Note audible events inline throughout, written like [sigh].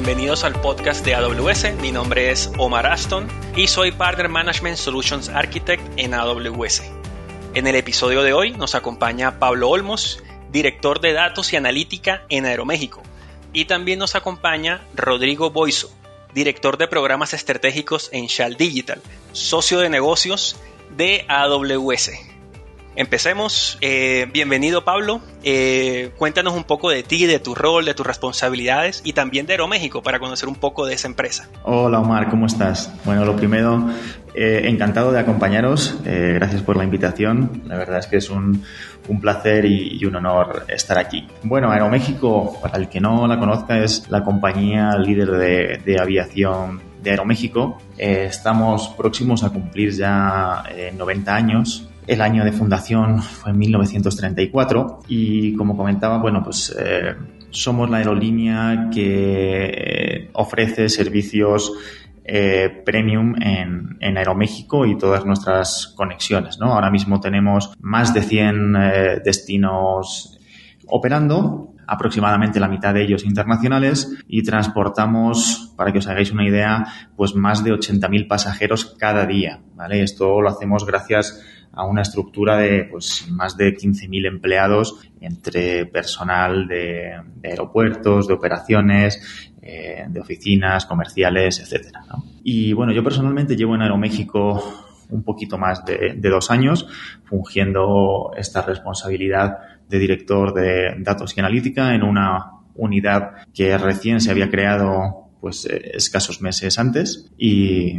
Bienvenidos al podcast de AWS. Mi nombre es Omar Aston y soy Partner Management Solutions Architect en AWS. En el episodio de hoy nos acompaña Pablo Olmos, director de datos y analítica en Aeroméxico. Y también nos acompaña Rodrigo Boiso, director de programas estratégicos en Shell Digital, socio de negocios de AWS. Empecemos. Eh, bienvenido Pablo. Eh, cuéntanos un poco de ti, de tu rol, de tus responsabilidades y también de Aeroméxico para conocer un poco de esa empresa. Hola Omar, ¿cómo estás? Bueno, lo primero, eh, encantado de acompañaros. gracias por la invitación. La verdad es que es un, placer y, un honor estar aquí. Bueno, Aeroméxico, para el que no la conozca, es la compañía líder de, de aviación de Aeroméxico. estamos próximos a cumplir ya 90 años el año de fundación fue en 1934 y como comentaba, bueno, pues eh, somos la aerolínea que eh, ofrece servicios eh, premium en, Aeroméxico y todas nuestras conexiones. Ahora mismo tenemos más de 100 destinos operando, aproximadamente la mitad de ellos internacionales y transportamos, para que os hagáis una idea, pues más de 80.000 pasajeros cada día. Esto lo hacemos gracias a una estructura de pues, más de 15.000 empleados entre personal de, aeropuertos, de operaciones, eh, de oficinas, comerciales, etcétera. Y bueno, yo personalmente llevo en Aeroméxico un poquito más de, dos años fungiendo esta responsabilidad de director de datos y analítica en una unidad que recién se había creado pues eh, escasos meses antes y,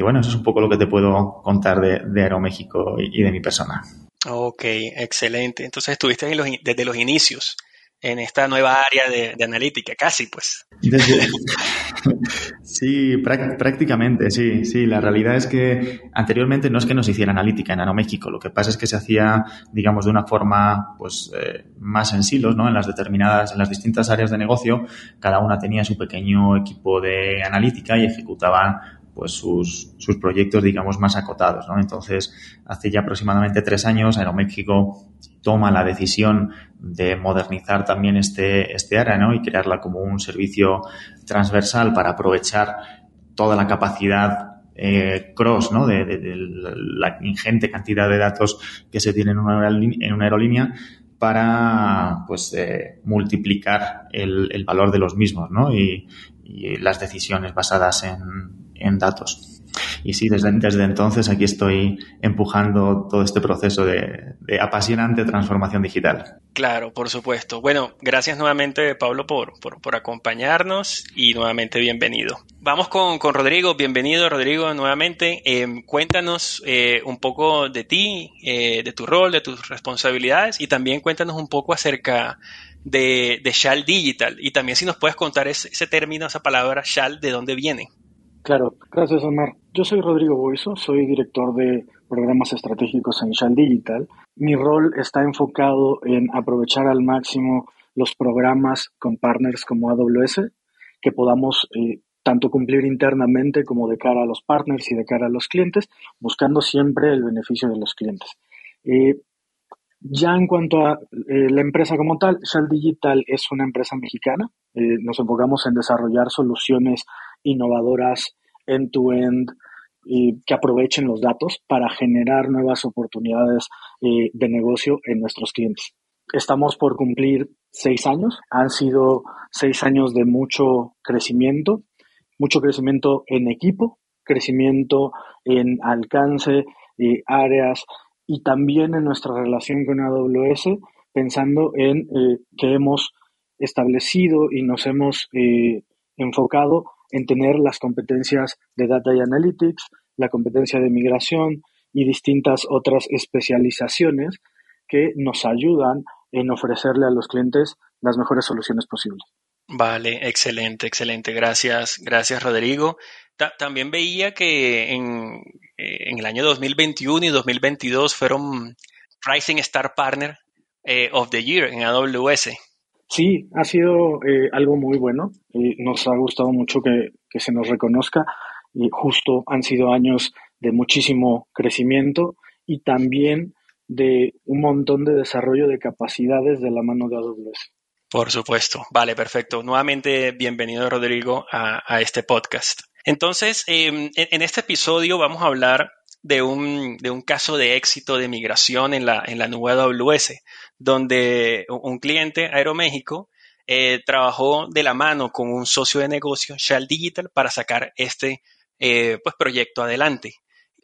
bueno, eso es un poco lo que te puedo contar de, de Aeroméxico y, de mi persona. Ok, excelente. Entonces estuviste desde los inicios en esta nueva área de, analítica, casi pues. [laughs] sí, prácticamente, sí, sí. La realidad es que anteriormente no es que nos hiciera analítica en Aeroméxico, lo que pasa es que se hacía, digamos, de una forma pues eh, más en silos, ¿no? En las determinadas, en las distintas áreas de negocio, cada una tenía su pequeño equipo de analítica y ejecutaban pues sus, sus proyectos, digamos, más acotados, ¿no? Entonces, hace ya aproximadamente tres años, Aeroméxico toma la decisión de modernizar también este, este área, ¿no? Y crearla como un servicio transversal para aprovechar toda la capacidad eh, cross, ¿no? De, la ingente cantidad de datos que se tienen en una aerolínea, en una aerolínea para, pues, eh, multiplicar el, el, valor de los mismos, ¿no? Y, y las decisiones basadas en, en datos. Y sí, desde, desde entonces aquí estoy empujando todo este proceso de, apasionante transformación digital. Claro, por supuesto. Bueno, gracias nuevamente, Pablo, por, por, acompañarnos y nuevamente bienvenido. Vamos con, Rodrigo. Bienvenido, Rodrigo, nuevamente. Em, cuéntanos eh, un poco de ti, eh, de tu rol, de tus responsabilidades y también cuéntanos un poco acerca de, de Shell Digital y también si nos puedes contar ese término, esa palabra Shell, de dónde viene. Claro, gracias Omar. Yo soy Rodrigo Boiso, soy director de programas estratégicos en Shell Digital. Mi rol está enfocado en aprovechar al máximo los programas con partners como AWS, que podamos eh, tanto cumplir internamente como de cara a los partners y de cara a los clientes, buscando siempre el beneficio de los clientes. Eh, ya en cuanto a eh, la empresa como tal, Shell Digital es una empresa mexicana. nos enfocamos en desarrollar soluciones innovadoras end-to-end y que aprovechen los datos para generar nuevas oportunidades eh, de negocio en nuestros clientes. Estamos por cumplir seis años. Han sido seis años de mucho crecimiento, mucho crecimiento en equipo, crecimiento en alcance, eh, áreas y también en nuestra relación con AWS, pensando en eh, que hemos establecido y nos hemos enfocado en tener las competencias de Data y Analytics, la competencia de migración y distintas otras especializaciones que nos ayudan en ofrecerle a los clientes las mejores soluciones posibles. Vale, excelente, excelente. Gracias, gracias Rodrigo. también veía que en, eh, en, el año 2021 y 2022 fueron Pricing Star Partner eh, of the Year en AWS. Sí, ha sido eh, algo muy bueno. y nos ha gustado mucho que, se nos reconozca. Y justo han sido años de muchísimo crecimiento y también de un montón de desarrollo de capacidades de la mano de AWS. Por supuesto. Vale, perfecto. Nuevamente, bienvenido Rodrigo a, este podcast. Entonces, em, en, este episodio vamos a hablar de un, caso de éxito de migración en la, en la nube AWS, donde un cliente, Aeroméxico, eh, trabajó de la mano con un socio de negocio, Shell Digital, para sacar este eh, pues, proyecto adelante.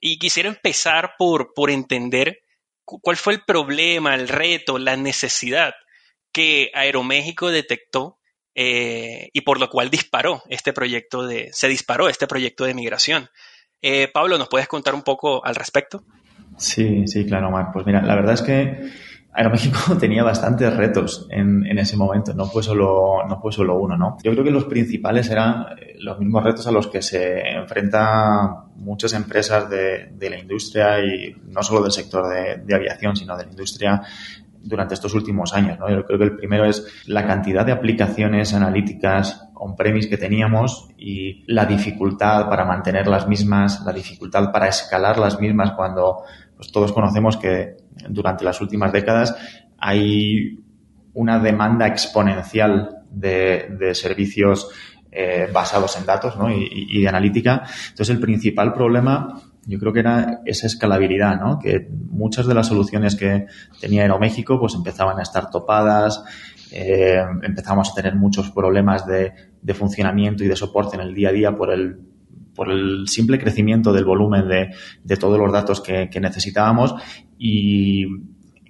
Y quisiera empezar por, por entender cuál fue el problema, el reto, la necesidad que Aeroméxico detectó eh, y por lo cual disparó este proyecto de, se disparó este proyecto de migración. Pablo, ¿nos puedes contar un poco al respecto? Sí, sí, claro, Marc. Pues mira, la verdad es que Aeroméxico [laughs] tenía bastantes retos en, ese momento, no fue, solo, no fue solo uno, ¿no? Yo creo que los principales eran eh, los mismos retos a los que se enfrentan muchas empresas de, la industria y no solo del sector de, aviación, sino de la industria durante estos últimos años. Yo creo que el primero es la cantidad de aplicaciones analíticas on-premise que teníamos y la dificultad para mantener las mismas, la dificultad para escalar las mismas cuando pues, todos conocemos que durante las últimas décadas hay una demanda exponencial de, servicios eh, basados en datos ¿no? y, y, de analítica. Entonces, el principal problema yo creo que era esa escalabilidad, ¿no? Que muchas de las soluciones que tenía Aeroméxico pues empezaban a estar topadas, eh, empezamos a tener muchos problemas de, de, funcionamiento y de soporte en el día a día por el, por el simple crecimiento del volumen de, todos los datos que, que necesitábamos y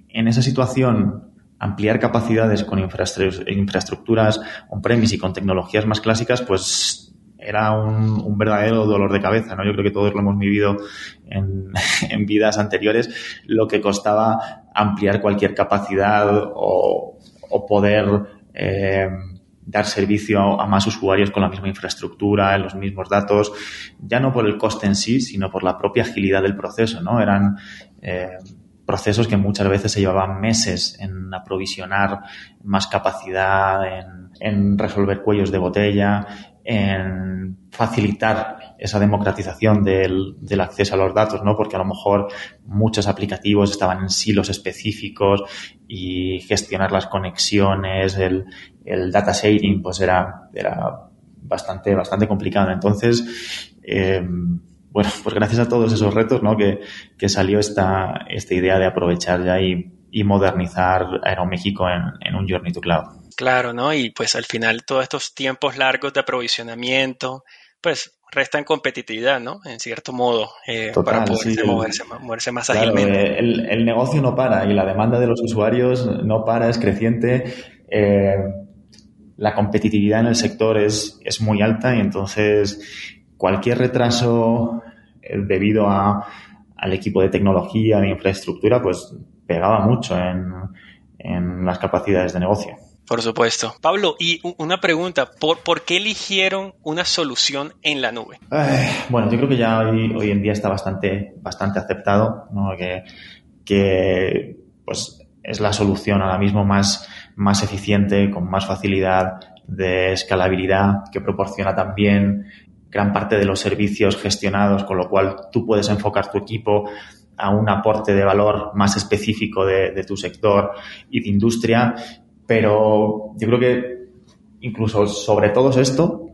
en esa situación ampliar capacidades con infraestructuras on-premise y con tecnologías más clásicas, pues era un, verdadero dolor de cabeza, ¿no? Yo creo que todos lo hemos vivido en, [laughs] vidas anteriores, lo que costaba ampliar cualquier capacidad o, poder eh, dar servicio a más usuarios con la misma infraestructura, en los mismos datos, ya no por el coste en sí, sino por la propia agilidad del proceso, ¿no? Eran eh, procesos que muchas veces se llevaban meses en aprovisionar más capacidad, en, en resolver cuellos de botella, en facilitar esa democratización del, del, acceso a los datos, ¿no? Porque a lo mejor muchos aplicativos estaban en silos específicos y gestionar las conexiones, el, el data sharing, pues era, era bastante, bastante complicado. Entonces, eh, bueno, pues gracias a todos esos retos, ¿no? Que, que salió esta, esta idea de aprovechar ya y, y modernizar Aeroméxico en, en un Journey to Cloud. Claro, ¿no? Y pues al final todos estos tiempos largos de aprovisionamiento, pues restan competitividad, ¿no? En cierto modo, eh, para poder moverse, más ágilmente. Eh, el, negocio no para y la demanda de los usuarios no para, es creciente. Eh, la competitividad en el sector es, es muy alta y entonces cualquier retraso debido a, al equipo de tecnología, de infraestructura, pues pegaba mucho en, en las capacidades de negocio. Por supuesto. Pablo, y una pregunta, ¿por, ¿por qué eligieron una solución en la nube? bueno, yo creo que ya hoy, hoy, en día está bastante, bastante aceptado, ¿no? que, que pues, es la solución ahora mismo más, más eficiente, con más facilidad de escalabilidad, que proporciona también gran parte de los servicios gestionados, con lo cual tú puedes enfocar tu equipo a un aporte de valor más específico de, de tu sector y de industria pero yo creo que incluso sobre todo esto,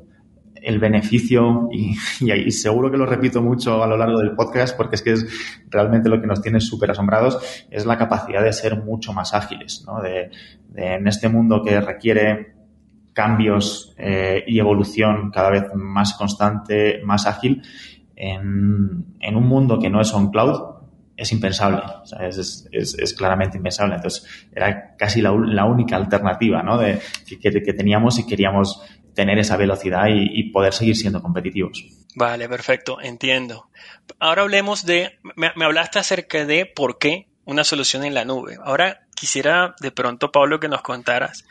el beneficio, y, y, seguro que lo repito mucho a lo largo del podcast, porque es que es realmente lo que nos tiene súper asombrados, es la capacidad de ser mucho más ágiles, ¿no? De, en este mundo que requiere cambios eh, y evolución cada vez más constante, más ágil, en, en un mundo que no es on cloud, es impensable, es, es, es, claramente impensable. Entonces, era casi la, la única alternativa ¿no? de, que, que, teníamos y queríamos tener esa velocidad y, poder seguir siendo competitivos. Vale, perfecto, entiendo. Ahora hablemos de, me hablaste acerca de por qué una solución en la nube. Ahora quisiera de pronto, Pablo, que nos contaras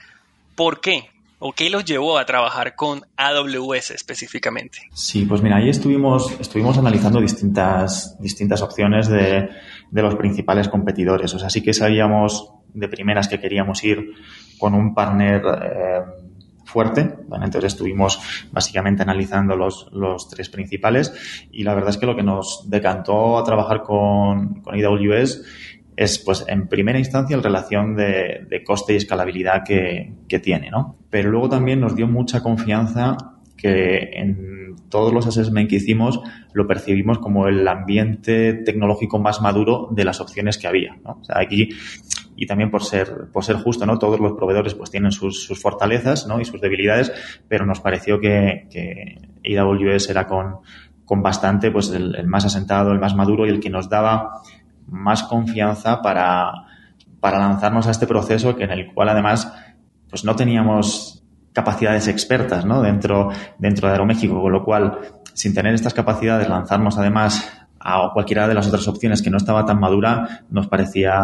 por qué o qué los llevó a trabajar con AWS específicamente? Sí, pues mira, ahí estuvimos, estuvimos analizando distintas, distintas opciones de, de los principales competidores. O sea, sí que sabíamos de primeras que queríamos ir con un partner eh, fuerte. Bueno, entonces estuvimos básicamente analizando los, los tres principales y la verdad es que lo que nos decantó a trabajar con, con AWS es, pues, en primera instancia, la relación de, coste y escalabilidad que, que, tiene, ¿no? Pero luego también nos dio mucha confianza que en todos los assessments que hicimos lo percibimos como el ambiente tecnológico más maduro de las opciones que había. ¿no? O sea, aquí, y también por ser, por ser justo, ¿no? Todos los proveedores pues tienen sus, sus fortalezas, ¿no? Y sus debilidades, pero nos pareció que, que AWS era con, con bastante, pues el, el, más asentado, el más maduro y el que nos daba más confianza para, para lanzarnos a este proceso que en el cual además pues no teníamos capacidades expertas ¿no? dentro, dentro de Aeroméxico, con lo cual, sin tener estas capacidades, lanzarnos además a cualquiera de las otras opciones que no estaba tan madura nos parecía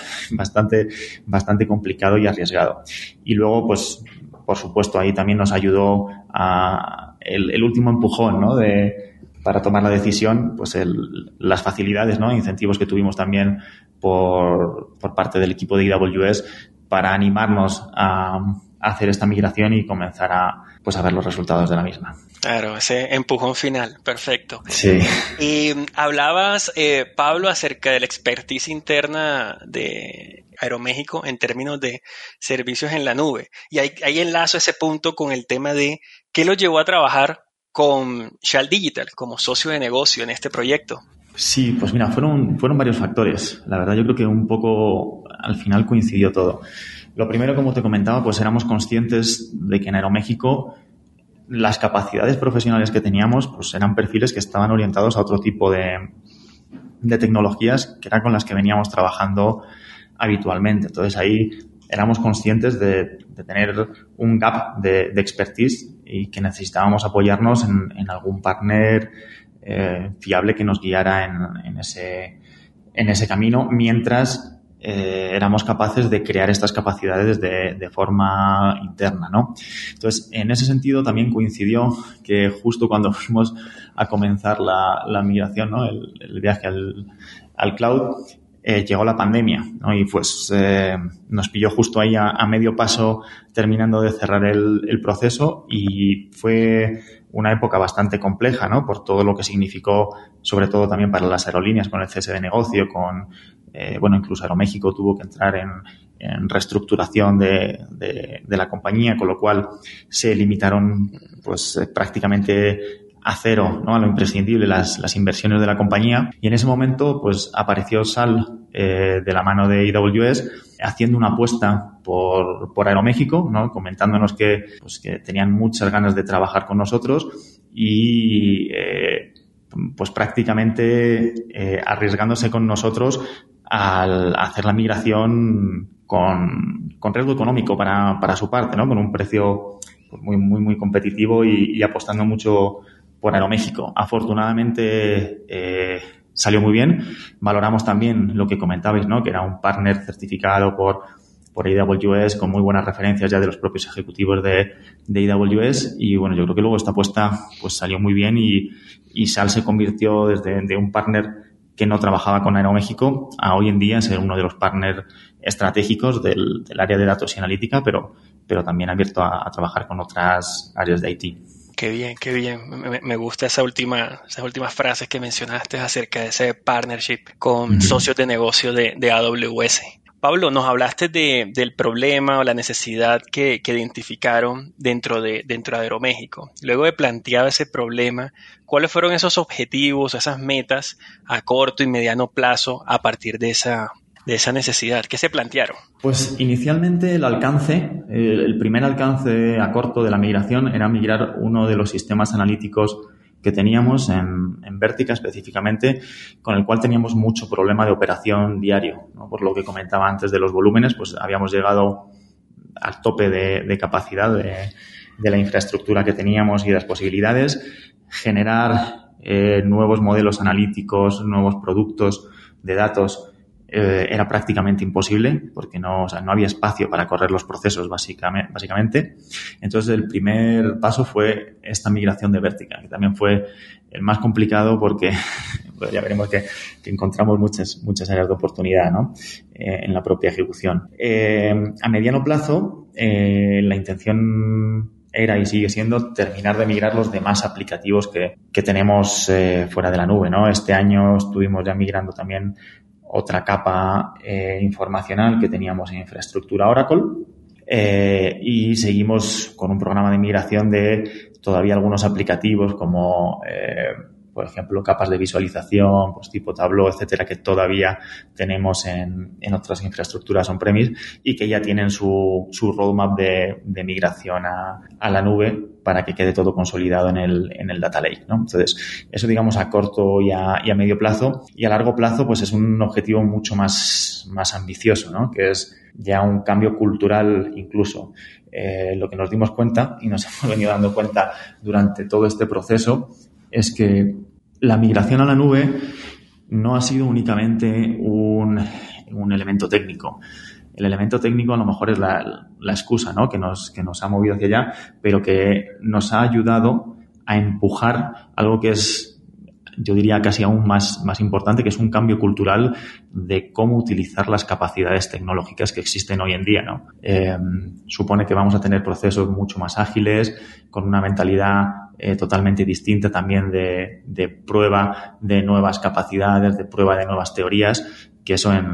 [laughs] bastante, bastante complicado y arriesgado. Y luego, pues, por supuesto, ahí también nos ayudó a el, último empujón, ¿no? De, para tomar la decisión, pues las facilidades, ¿no? Incentivos que tuvimos también por, por parte del equipo de AWS para animarnos a, hacer esta migración y comenzar a, pues, a ver los resultados de la misma. Claro, ese empujón final, perfecto. Sí. Y hablabas, eh, Pablo, acerca de la expertise interna de Aeroméxico en términos de servicios en la nube. Y ahí, ahí enlazo ese punto con el tema de qué lo llevó a trabajar con Shell Digital como socio de negocio en este proyecto. Sí, pues mira, fueron, fueron varios factores. La verdad, yo creo que un poco al final coincidió todo. Lo primero, como te comentaba, pues éramos conscientes de que en Aeroméxico las capacidades profesionales que teníamos pues eran perfiles que estaban orientados a otro tipo de, de tecnologías que eran con las que veníamos trabajando habitualmente. Entonces ahí éramos conscientes de, de tener un gap de, de, expertise y que necesitábamos apoyarnos en, en algún partner eh, fiable que nos guiara en, en, ese, en ese camino mientras eh, éramos capaces de crear estas capacidades de, de, forma interna, ¿no? Entonces, en ese sentido también coincidió que justo cuando [laughs] fuimos a comenzar la, la migración, ¿no? El, el viaje al, al cloud, eh, llegó la pandemia, ¿no? Y pues eh, nos pilló justo ahí a, a, medio paso terminando de cerrar el, el proceso y fue una época bastante compleja, ¿no? Por todo lo que significó, sobre todo también para las aerolíneas, con el cese de negocio, con, eh, bueno, incluso Aeroméxico tuvo que entrar en, reestructuración de, de, de, la compañía, con lo cual se limitaron, pues, eh, prácticamente a cero, ¿no? A lo imprescindible, las, las inversiones de la compañía. Y en ese momento, pues, apareció Sal eh, de la mano de AWS haciendo una apuesta por, por Aeroméxico, ¿no? comentándonos que, pues, que tenían muchas ganas de trabajar con nosotros y eh, pues prácticamente eh, arriesgándose con nosotros al hacer la migración con, con riesgo económico para, para, su parte, ¿no? con un precio pues, muy, muy, muy competitivo y, y apostando mucho por Aeroméxico. Afortunadamente, eh, salió muy bien. Valoramos también lo que comentabais, ¿no? Que era un partner certificado por, por AWS con muy buenas referencias ya de los propios ejecutivos de, de AWS. Y bueno, yo creo que luego esta apuesta pues salió muy bien y, y Sal se convirtió desde de un partner que no trabajaba con Aeroméxico a hoy en día ser uno de los partners estratégicos del, del área de datos y analítica, pero, pero también abierto a, a trabajar con otras áreas de IT. Qué bien, qué bien. Me, me, gusta esa última, esas últimas frases que mencionaste acerca de ese partnership con uh -huh. socios de negocio de, de, AWS. Pablo, nos hablaste de, del problema o la necesidad que, que identificaron dentro de, dentro de Aeroméxico. Luego de plantear ese problema, ¿cuáles fueron esos objetivos, esas metas a corto y mediano plazo a partir de esa, de esa necesidad? ¿Qué se plantearon? Pues inicialmente el alcance, el primer alcance a corto de la migración era migrar uno de los sistemas analíticos que teníamos en, en Vertica específicamente, con el cual teníamos mucho problema de operación diario. Por lo que comentaba antes de los volúmenes, pues habíamos llegado al tope de, de capacidad de, de, la infraestructura que teníamos y de las posibilidades, generar eh, nuevos modelos analíticos, nuevos productos de datos eh, era prácticamente imposible porque no, o sea, no había espacio para correr los procesos básicamente. Entonces el primer paso fue esta migración de Vertica, que también fue el más complicado porque [laughs] pues ya veremos que, encontramos muchas, muchas áreas de oportunidad ¿no? eh, en la propia ejecución. Eh, a mediano plazo, la intención era y sigue siendo terminar de migrar los demás aplicativos que, tenemos fuera de la nube. ¿no? Este año estuvimos ya migrando también otra capa eh, informacional que teníamos en infraestructura Oracle eh, y seguimos con un programa de migración de todavía algunos aplicativos como eh, por ejemplo, capas de visualización, pues tipo Tableau, etcétera, que todavía tenemos en, en otras infraestructuras on-premise y que ya tienen su, su roadmap de, de migración a, a, la nube para que quede todo consolidado en el, en el data lake, ¿no? Entonces, eso digamos a corto y a, y a medio plazo y a largo plazo, pues es un objetivo mucho más, más ambicioso, ¿no? Que es ya un cambio cultural incluso. Eh, lo que nos dimos cuenta y nos [laughs] hemos venido dando cuenta durante todo este proceso es que la migración a la nube no ha sido únicamente un, un elemento técnico. El elemento técnico a lo mejor es la, la excusa ¿no? que, nos, que nos ha movido hacia allá, pero que nos ha ayudado a empujar algo que es yo diría casi aún más, más importante, que es un cambio cultural de cómo utilizar las capacidades tecnológicas que existen hoy en día. ¿no? Eh, supone que vamos a tener procesos mucho más ágiles, con una mentalidad eh, totalmente distinta también de, prueba de nuevas capacidades, de prueba de nuevas teorías, que eso en,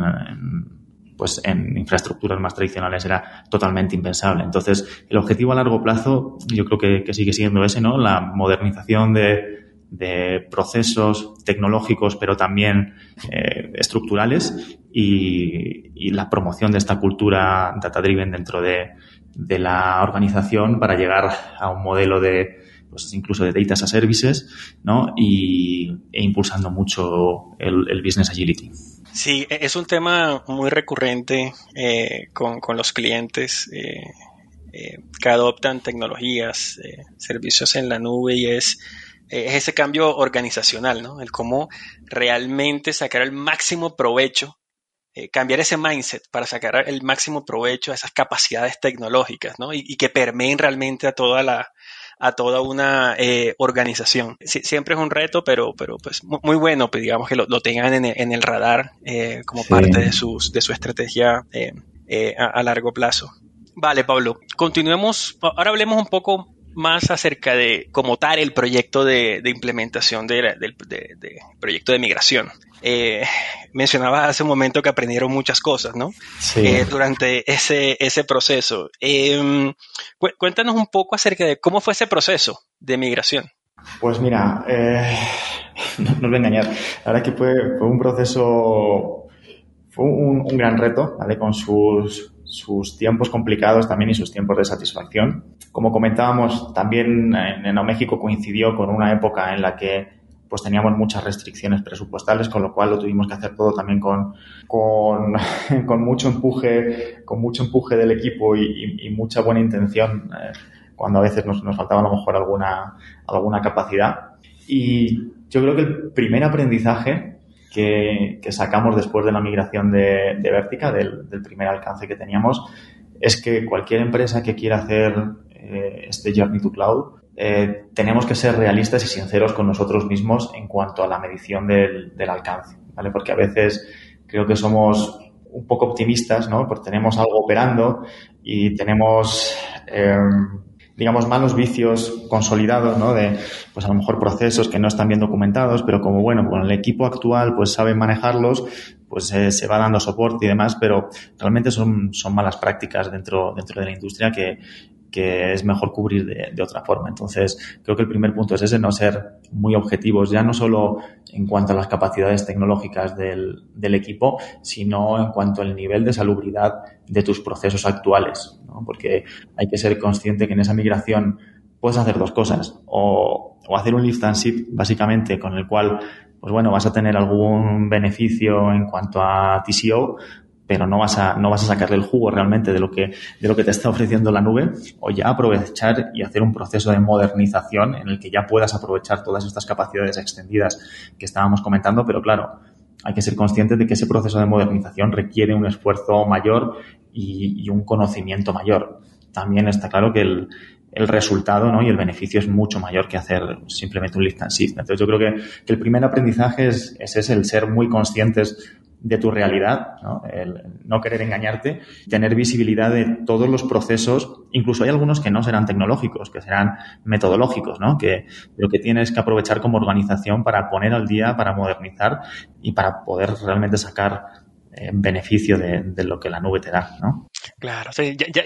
pues en infraestructuras más tradicionales era totalmente impensable. Entonces, el objetivo a largo plazo yo creo que, sigue siendo ese, ¿no? La modernización de, procesos tecnológicos, pero también eh, estructurales y, la promoción de esta cultura data-driven dentro de, de, la organización para llegar a un modelo de, pues incluso de data a services, ¿no? Y, e impulsando mucho el, business agility. Sí, e, es un tema muy recurrente eh, con, con, los clientes eh, eh, que adoptan tecnologías, servicios en la nube y es es ese cambio organizacional, ¿no? El cómo realmente sacar el máximo provecho, cambiar ese mindset para sacar el máximo provecho a esas capacidades tecnológicas, ¿no? Y que permeen realmente a toda la a toda una eh, organización. Siempre es un reto, pero, pero pues muy bueno, pues, digamos que lo, lo tengan en el, en el radar eh, como sí. parte de, sus, de su estrategia eh, eh, a, a largo plazo. Vale, Pablo, continuemos. Ahora hablemos un poco más acerca de como tal el proyecto de, de implementación del de, de, de, proyecto de migración. Eh, [sighs] mencionabas hace un momento que aprendieron muchas cosas, ¿no? Sí. Eh, durante ese, ese proceso. Eh, cuéntanos un poco acerca de cómo fue ese proceso de migración. Pues mira, eh, [laughs] no, no os voy a engañar. La verdad que fue, fue un proceso, fue un, un gran reto, ¿vale? Con sus sus tiempos complicados también y sus tiempos de satisfacción. Como comentábamos, también en, en México coincidió con una época en la que pues teníamos muchas restricciones presupuestales, con lo cual lo tuvimos que hacer todo también con, con, [laughs] mucho empuje, con mucho empuje del equipo y, mucha buena intención, eh, cuando a veces nos, nos, faltaba a lo mejor alguna, alguna capacidad. Y yo creo que el primer aprendizaje que, que sacamos después de la migración de, de Vertica, del, del, primer alcance que teníamos, es que cualquier empresa que quiera hacer eh, este Journey to Cloud, eh, tenemos que ser realistas y sinceros con nosotros mismos en cuanto a la medición del, alcance, ¿vale? Porque a veces creo que somos un poco optimistas, ¿no? Porque tenemos algo operando y tenemos eh, digamos, malos vicios consolidados, ¿no? De, pues a lo mejor procesos que no están bien documentados, pero como, bueno, con el equipo actual, pues saben manejarlos, pues eh, se va dando soporte y demás, pero realmente son, son malas prácticas dentro, dentro de la industria que, que es mejor cubrir de, otra forma. Entonces, creo que el primer punto es ese, no ser muy objetivos, ya no solo en cuanto a las capacidades tecnológicas del, del equipo, sino en cuanto al nivel de salubridad de tus procesos actuales, ¿no? porque hay que ser consciente que en esa migración puedes hacer dos cosas, o, o hacer un lift and shift básicamente con el cual pues bueno, vas a tener algún beneficio en cuanto a TCO, pero no vas a, no vas a sacarle el jugo realmente de lo que, de lo que te está [laughs] ofreciendo la nube, o ya aprovechar y hacer un proceso de modernización en el que ya puedas aprovechar todas estas capacidades extendidas que estábamos comentando, pero claro, hay que ser conscientes de que ese proceso de modernización requiere un esfuerzo mayor y, y un conocimiento mayor. También está claro que el, el resultado ¿no? y el beneficio es mucho mayor que hacer simplemente un lift and shift. Entonces yo creo que, que el primer aprendizaje es, es el ser muy conscientes de tu realidad, ¿no? El no querer engañarte, tener visibilidad de todos los procesos, incluso hay algunos que no serán tecnológicos, que serán metodológicos, ¿no? Que lo que tienes que aprovechar como organización para poner al día, para modernizar y para poder realmente sacar beneficio de, lo que la nube te da, ¿no? Claro,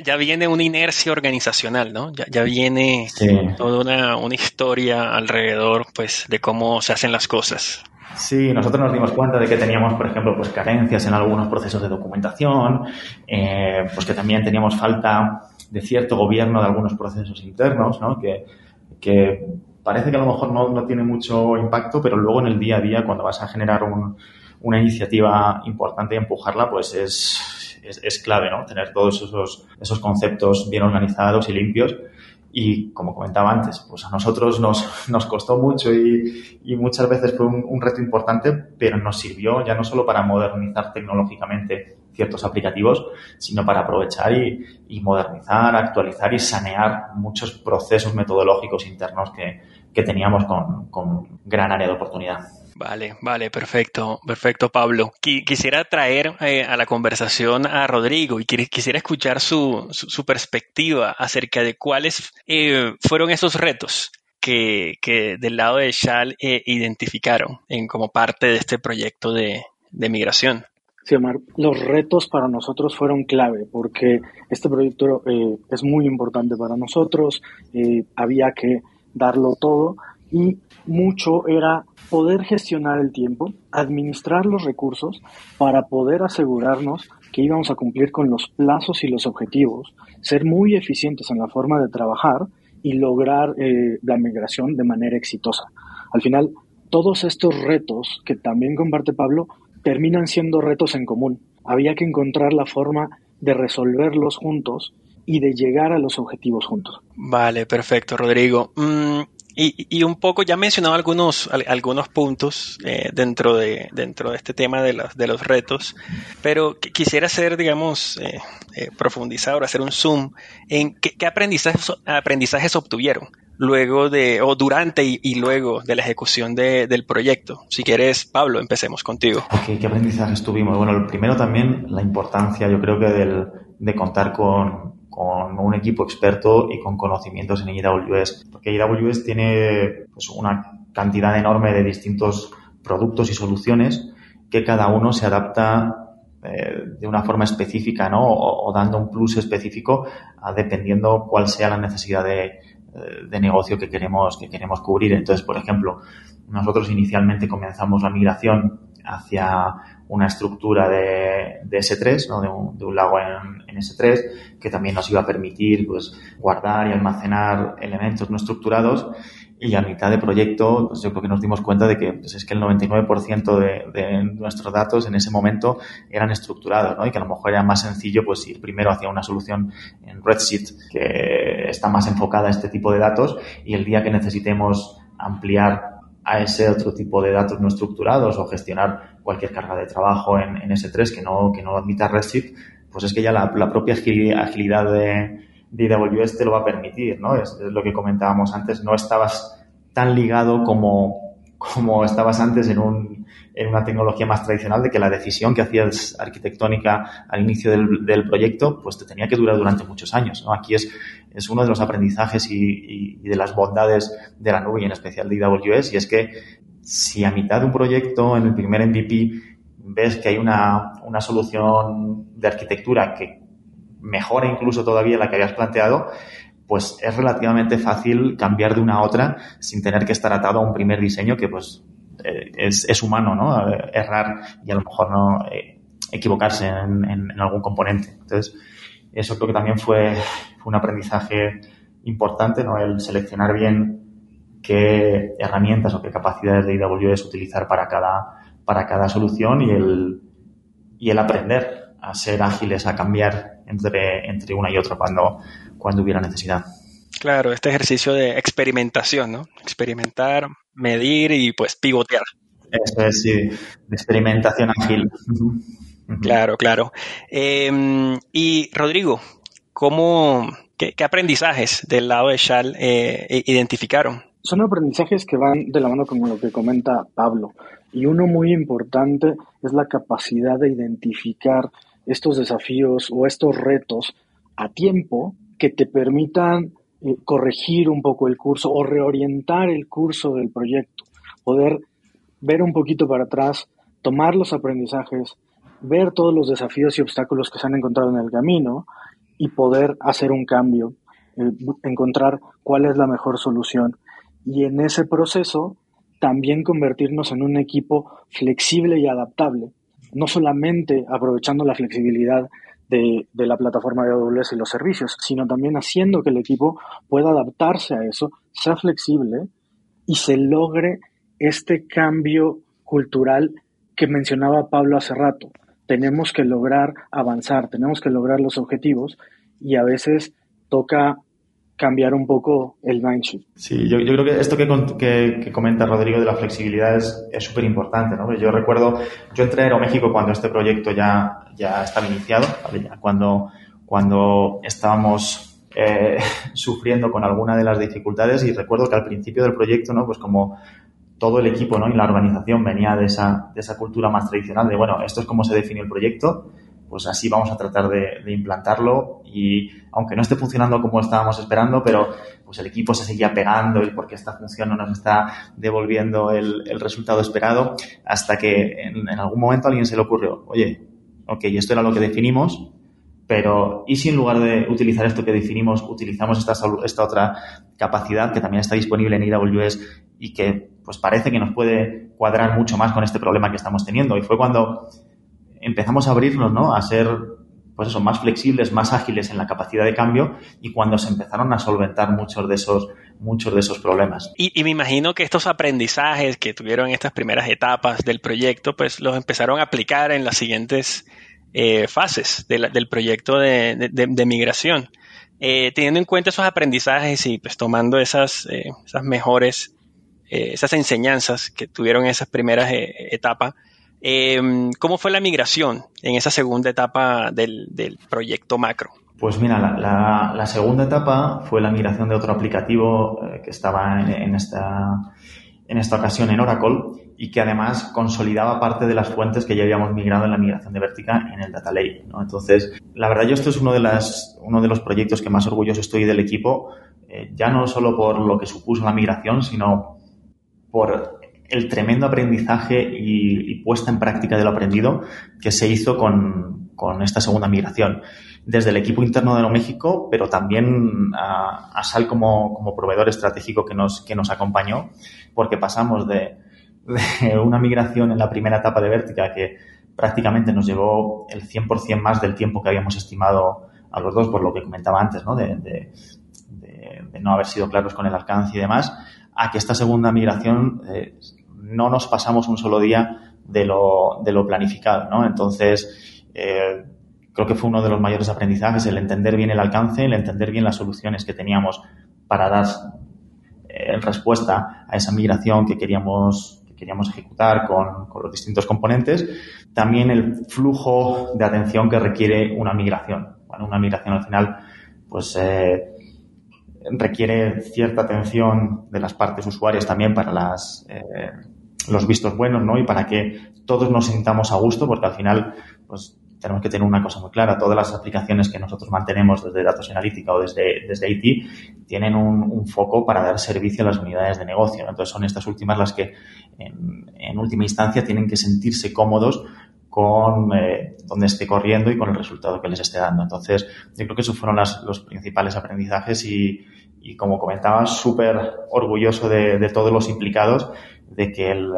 ya, viene una inercia organizacional, ¿no? Ya, viene toda una, una, historia alrededor, pues, de cómo se hacen las cosas. Sí, nosotros nos dimos cuenta de que teníamos, por ejemplo, pues carencias en algunos procesos de documentación, eh, pues que también teníamos falta de cierto gobierno de algunos procesos internos, ¿no? Que, que parece que a lo mejor no, no, tiene mucho impacto, pero luego en el día a día, cuando vas a generar un, una iniciativa importante y empujarla, pues es, es, clave, ¿no? Tener todos esos, esos conceptos bien organizados y limpios y como comentaba antes, pues a nosotros nos, [laughs] nos costó mucho y, y muchas veces fue un, reto importante, pero nos sirvió ya no solo para modernizar tecnológicamente ciertos aplicativos, sino para aprovechar y, y modernizar, actualizar y sanear muchos procesos metodológicos internos que, que teníamos con, con gran área de oportunidad. Vale, vale, perfecto, perfecto, Pablo. Quisiera traer eh, a la conversación a Rodrigo y quisiera escuchar su, su, perspectiva acerca de cuáles eh, fueron esos retos que, que, del lado de Shal eh, identificaron en, como parte de este proyecto de, de migración. Sí, Omar, los retos para nosotros fueron clave porque este proyecto es muy importante para nosotros, había que darlo todo y mucho era poder gestionar el tiempo, administrar los recursos para poder asegurarnos que íbamos a cumplir con los plazos y los objetivos, ser muy eficientes en la forma de trabajar y lograr eh, la migración de manera exitosa. Al final, todos estos retos que también comparte Pablo terminan siendo retos en común. Había que encontrar la forma de resolverlos juntos y de llegar a los objetivos juntos. Vale, perfecto, Rodrigo. Mm, y, un poco, ya he mencionado algunos, algunos puntos eh, dentro, de, dentro de este tema de los, de los retos, pero quisiera hacer, digamos, eh, eh, profundizar o hacer un zoom en qué, aprendizajes, aprendizajes obtuvieron luego de, o durante y, luego de la ejecución del proyecto. Si quieres, Pablo, empecemos contigo. ¿qué aprendizajes tuvimos? Bueno, el primero también, la importancia, yo creo que del, de contar con, con un equipo experto y con conocimientos en AWS, porque AWS tiene pues, una cantidad enorme de distintos productos y soluciones que cada uno se adapta eh, de una forma específica, ¿no? O, dando un plus específico dependiendo cuál sea la necesidad de, eh, de, negocio que queremos, que queremos cubrir. Entonces, por ejemplo, nosotros inicialmente comenzamos la migración hacia una estructura de, de S3, ¿no? de, un, lago en, en, S3, que también nos iba a permitir pues, guardar y almacenar elementos no estructurados. Y a mitad de proyecto, pues yo creo que nos dimos cuenta de que pues es que el 99% de, de, nuestros datos en ese momento eran estructurados, ¿no? Y que a lo mejor era más sencillo pues ir primero hacia una solución en Redshift que está más enfocada a este tipo de datos y el día que necesitemos ampliar a ese otro tipo de datos no estructurados o gestionar cualquier carga de trabajo en, en S3 que no, que no admita Redshift, pues es que ya la, propia agilidad de, de AWS te lo va a permitir, ¿no? Es, es, lo que comentábamos antes, no estabas tan ligado como, como estabas antes en, un, en una tecnología más tradicional de que la decisión que hacías arquitectónica al inicio del, del proyecto, pues te tenía que durar durante muchos años, ¿no? Aquí es es uno de los aprendizajes y, de las bondades de la nube y en especial de AWS y es que si a mitad de un proyecto, en el primer MVP, ves que hay una, una solución de arquitectura que mejora incluso todavía la que habías planteado, pues es relativamente fácil cambiar de una a otra sin tener que estar atado a un primer diseño que pues eh, es, es, humano, ¿no? Errar y a lo mejor no eh, equivocarse en, en, algún componente. Entonces, eso creo que también fue, un aprendizaje importante, ¿no? El seleccionar bien qué herramientas o qué capacidades de AWS utilizar para cada, para cada solución y el, y el aprender a ser ágiles, a cambiar entre, entre una y otra cuando, cuando hubiera necesidad. Claro, este ejercicio de experimentación, ¿no? Experimentar, medir y pues pivotear. Eso es, sí, de experimentación ágil. Claro, claro. Eh, y Rodrigo, ¿cómo, qué, qué, aprendizajes del lado de Shal eh, identificaron son aprendizajes que van de la mano con lo que comenta Pablo. Y uno muy importante es la capacidad de identificar estos desafíos o estos retos a tiempo que te permitan eh, corregir un poco el curso o reorientar el curso del proyecto, poder ver un poquito para atrás, tomar los aprendizajes, ver todos los desafíos y obstáculos que se han encontrado en el camino y poder hacer un cambio, eh, encontrar cuál es la mejor solución. Y en ese proceso también convertirnos en un equipo flexible y adaptable, no solamente aprovechando la flexibilidad de, de, la plataforma de AWS y los servicios, sino también haciendo que el equipo pueda adaptarse a eso, sea flexible y se logre este cambio cultural que mencionaba Pablo hace rato. Tenemos que lograr avanzar, tenemos que lograr los objetivos y a veces toca cambiar un poco el mindset. Sí, yo, creo que esto que, comenta Rodrigo de la flexibilidad es súper importante. ¿no? Yo recuerdo, yo entré a Aeroméxico cuando este proyecto ya, ya estaba iniciado, cuando, cuando estábamos eh, [laughs] sufriendo con alguna de las dificultades y recuerdo que al principio del proyecto, ¿no? pues como todo el equipo ¿no? y la organización venía de esa, de esa cultura más tradicional de, bueno, esto es como se define el proyecto, pues así vamos a tratar de, implantarlo y aunque no esté funcionando como estábamos esperando, pero pues el equipo se seguía pegando y porque esta función no nos está devolviendo el, resultado esperado hasta que en, algún momento a alguien se le ocurrió, oye, ok, esto era lo que definimos, pero ¿y si en lugar de utilizar esto que definimos, utilizamos esta, esta otra capacidad que también está disponible en AWS y que pues parece que nos puede cuadrar mucho más con este problema que estamos teniendo? Y fue cuando empezamos a abrirnos, ¿no? A ser, pues eso, más flexibles, más ágiles en la capacidad de cambio y cuando se empezaron a solventar muchos de esos, muchos de esos problemas. Y, me imagino que estos aprendizajes que tuvieron en estas primeras etapas del proyecto, pues los empezaron a aplicar en las siguientes eh, fases del proyecto de, migración. Eh, teniendo en cuenta esos aprendizajes y pues tomando esas, eh, esas mejores, esas enseñanzas que tuvieron en esas primeras etapas, Em, ¿Cómo fue la migración en esa segunda etapa del, proyecto macro? Pues mira, la, segunda etapa fue la migración de otro aplicativo eh, que estaba en, esta, en esta ocasión en Oracle y que además consolidaba parte de las fuentes que ya habíamos migrado en la migración de Vertica en el Data Lake. Entonces, la verdad yo esto es uno de, las, uno de los proyectos que más orgulloso estoy del equipo, eh, ya no solo por lo que supuso la migración, sino por el tremendo aprendizaje y, puesta en práctica de lo aprendido que se hizo con, esta segunda migración. Desde el equipo interno de México, pero también a, SAL como, proveedor estratégico que nos, que nos acompañó, porque pasamos de, una migración en la primera etapa de Vertica que prácticamente nos llevó el 100% más del tiempo que habíamos estimado a los dos, por lo que comentaba antes, ¿no? de, de no haber sido claros con el alcance y demás, a que esta segunda migración eh, no nos pasamos un solo día de lo, de lo planificado, ¿no? Entonces, eh, creo que fue uno de los mayores aprendizajes el entender bien el alcance, el entender bien las soluciones que teníamos para dar eh, respuesta a esa migración que queríamos, que queríamos ejecutar con, los distintos componentes. También el flujo de atención que requiere una migración. Bueno, una migración al final, pues, requiere cierta atención de las partes usuarias también para las, los vistos buenos, ¿no? Y para que todos nos sintamos a gusto, porque al final, pues tenemos que tener una cosa muy clara. Todas las aplicaciones que nosotros mantenemos desde datos analítica o desde, desde IT tienen un, foco para dar servicio a las unidades de negocio. Entonces son estas últimas las que en, última instancia tienen que sentirse cómodos con eh, donde esté corriendo y con el resultado que les esté dando. Entonces, yo creo que esos fueron los principales aprendizajes y, y como comentaba, súper orgulloso de, de, todos los implicados de que el,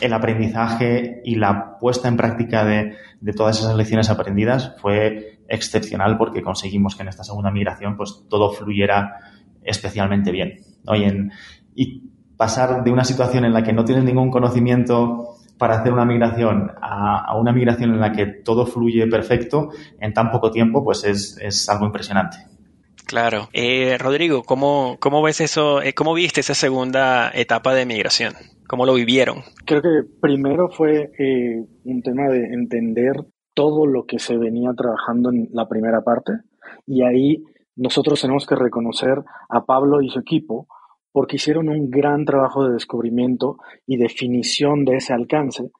el aprendizaje y la puesta en práctica de, de, todas esas lecciones aprendidas fue excepcional porque conseguimos que en esta segunda migración pues todo fluyera especialmente bien. Y, en, y pasar de una situación en la que no tienes ningún conocimiento para hacer una migración a, a, una migración en la que todo fluye perfecto en tan poco tiempo, pues es, es algo impresionante. Claro. Eh, Rodrigo, ¿cómo, ¿cómo ves eso? Eh, ¿Cómo viste esa segunda etapa de migración? ¿Cómo lo vivieron? Creo que primero fue eh, un tema de entender todo lo que se venía trabajando en la primera parte y ahí nosotros tenemos que reconocer a Pablo y su equipo porque hicieron un gran trabajo de descubrimiento y definición de ese alcance,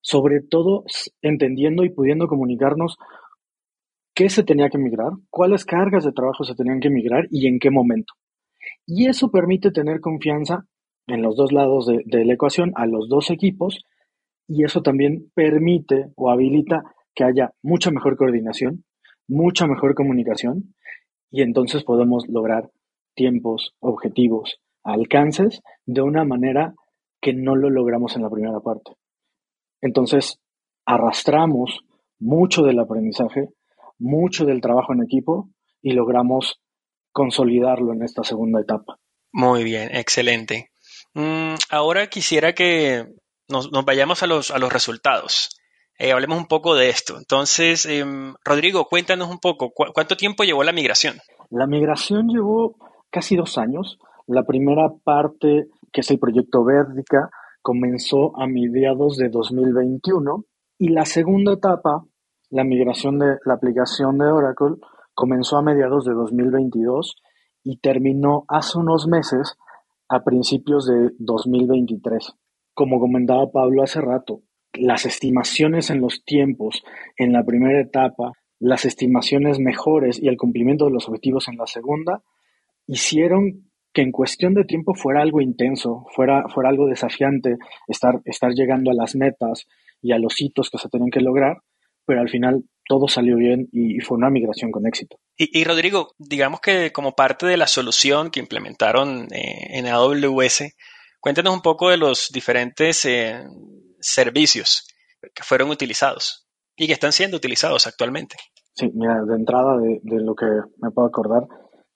sobre todo entendiendo y pudiendo comunicarnos qué se tenía que migrar, cuáles cargas de trabajo se tenían que migrar y en qué momento. Y eso permite tener confianza en los dos lados de, de la ecuación a los dos equipos y eso también permite o habilita que haya mucha mejor coordinación, mucha mejor comunicación y entonces podemos lograr tiempos, objetivos, alcances de una manera que no lo logramos en la primera parte. Entonces, arrastramos mucho del aprendizaje, mucho del trabajo en equipo y logramos consolidarlo en esta segunda etapa. Muy bien, excelente. Mm, ahora quisiera que nos, vayamos a los, a los resultados. Eh, hablemos un poco de esto. Entonces, em, Rodrigo, cuéntanos un poco, ¿cuánto tiempo llevó la migración? La migración llevó casi dos años. La primera parte, que es el proyecto Verdica, comenzó a mediados de 2021 y la segunda etapa, la migración de la aplicación de Oracle, comenzó a mediados de 2022 y terminó hace unos meses a principios de 2023. Como comentaba Pablo hace rato, las estimaciones en los tiempos en la primera etapa, las estimaciones mejores y el cumplimiento de los objetivos en la segunda, hicieron que en cuestión de tiempo fuera algo intenso, fuera, fuera algo desafiante estar, estar llegando a las metas y a los hitos que se tenían que lograr, pero al final todo salió bien y, fue una migración con éxito. Y, Rodrigo, digamos que como parte de la solución que implementaron eh, en AWS, Cuéntanos un poco de los diferentes eh, servicios que fueron utilizados y que están siendo utilizados actualmente. Sí, mira, de entrada de, lo que me puedo acordar,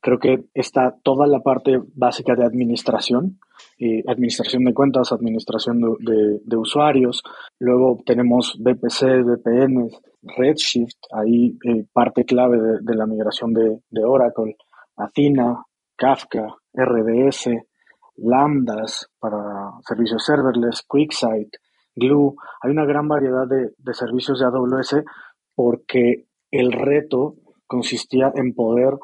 creo que está toda la parte básica de administración, administración de cuentas, administración de, usuarios, luego tenemos VPC, VPN, Redshift, ahí eh, parte clave de, la migración de, de Oracle, Athena, Kafka, RDS, lambdas para servicios serverless, QuickSight, Glue. Hay una gran variedad de, servicios de AWS porque el reto consistía en poder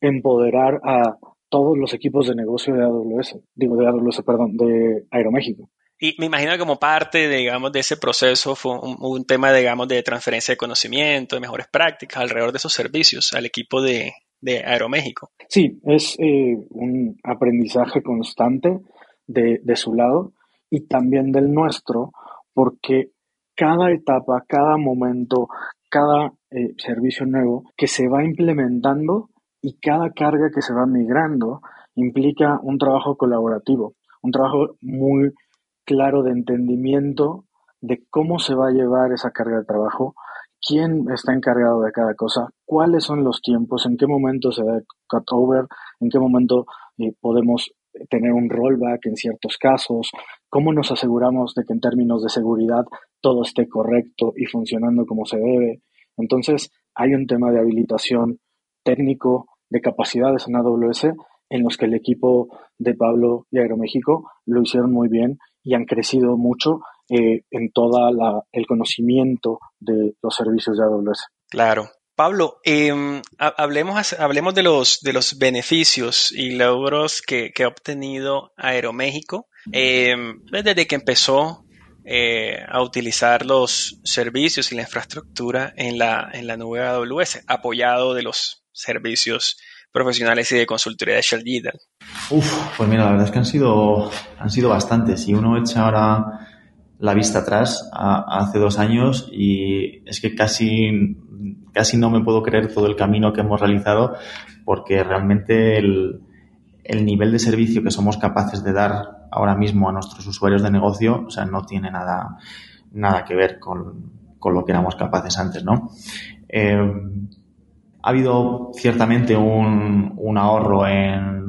empoderar a todos los equipos de negocio de AWS, digo de AWS, perdón, de Aeroméxico. Y me imagino que como parte, digamos, de ese proceso fue un, un, tema, digamos, de transferencia de conocimiento, de mejores prácticas alrededor de esos servicios al equipo de, de Aeroméxico. Sí, es eh, un aprendizaje constante de, su lado y también del nuestro, porque cada etapa, cada momento, cada eh, servicio nuevo que se va implementando y cada carga que se va migrando implica un trabajo colaborativo, un trabajo muy claro de entendimiento de cómo se va a llevar esa carga de trabajo quién está encargado de cada cosa, cuáles son los tiempos, en qué momento se da cutover, en qué momento eh, podemos tener un rollback en ciertos casos, cómo nos aseguramos de que en términos de seguridad todo esté correcto y funcionando como se debe. Entonces, hay un tema de habilitación técnico, de capacidades en AWS, en los que el equipo de Pablo y Aeroméxico lo hicieron muy bien y han crecido mucho eh, en todo el conocimiento de los servicios de AWS. Claro. Pablo, em, hablemos, hablemos de, los, de los beneficios y logros que, ha obtenido Aeroméxico em, desde que empezó eh, a utilizar los servicios y la infraestructura en la, en la nube AWS, apoyado de los servicios profesionales y de consultoría de Shell Digital. Uf, pues mira, la verdad es que han sido, han sido bastantes. Si uno echa ahora la vista atrás a, hace dos años y es que casi, casi no me puedo creer todo el camino que hemos realizado porque realmente el, el nivel de servicio que somos capaces de dar ahora mismo a nuestros usuarios de negocio, o sea, no tiene nada, nada que ver con, con lo que éramos capaces antes, ¿no? Eh, ha habido ciertamente un, ahorro en,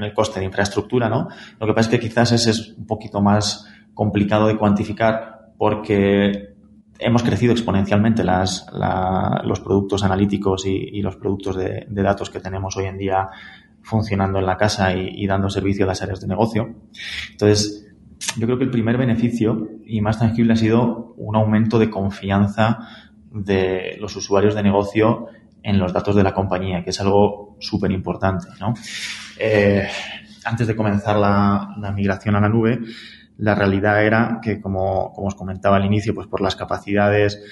el coste de infraestructura, ¿no? Lo que pasa es que quizás ese es un poquito más complicado de cuantificar porque hemos crecido exponencialmente los productos analíticos y, los productos de, datos que tenemos hoy en día funcionando en la casa y, dando servicio a las áreas de negocio. Entonces, yo creo que el primer beneficio y más tangible ha sido un aumento de confianza de los usuarios de negocio en los datos de la compañía, que es algo súper importante. ¿no? Eh, antes de comenzar la, migración a la nube, la realidad era que, como, como os comentaba al inicio, pues por las capacidades,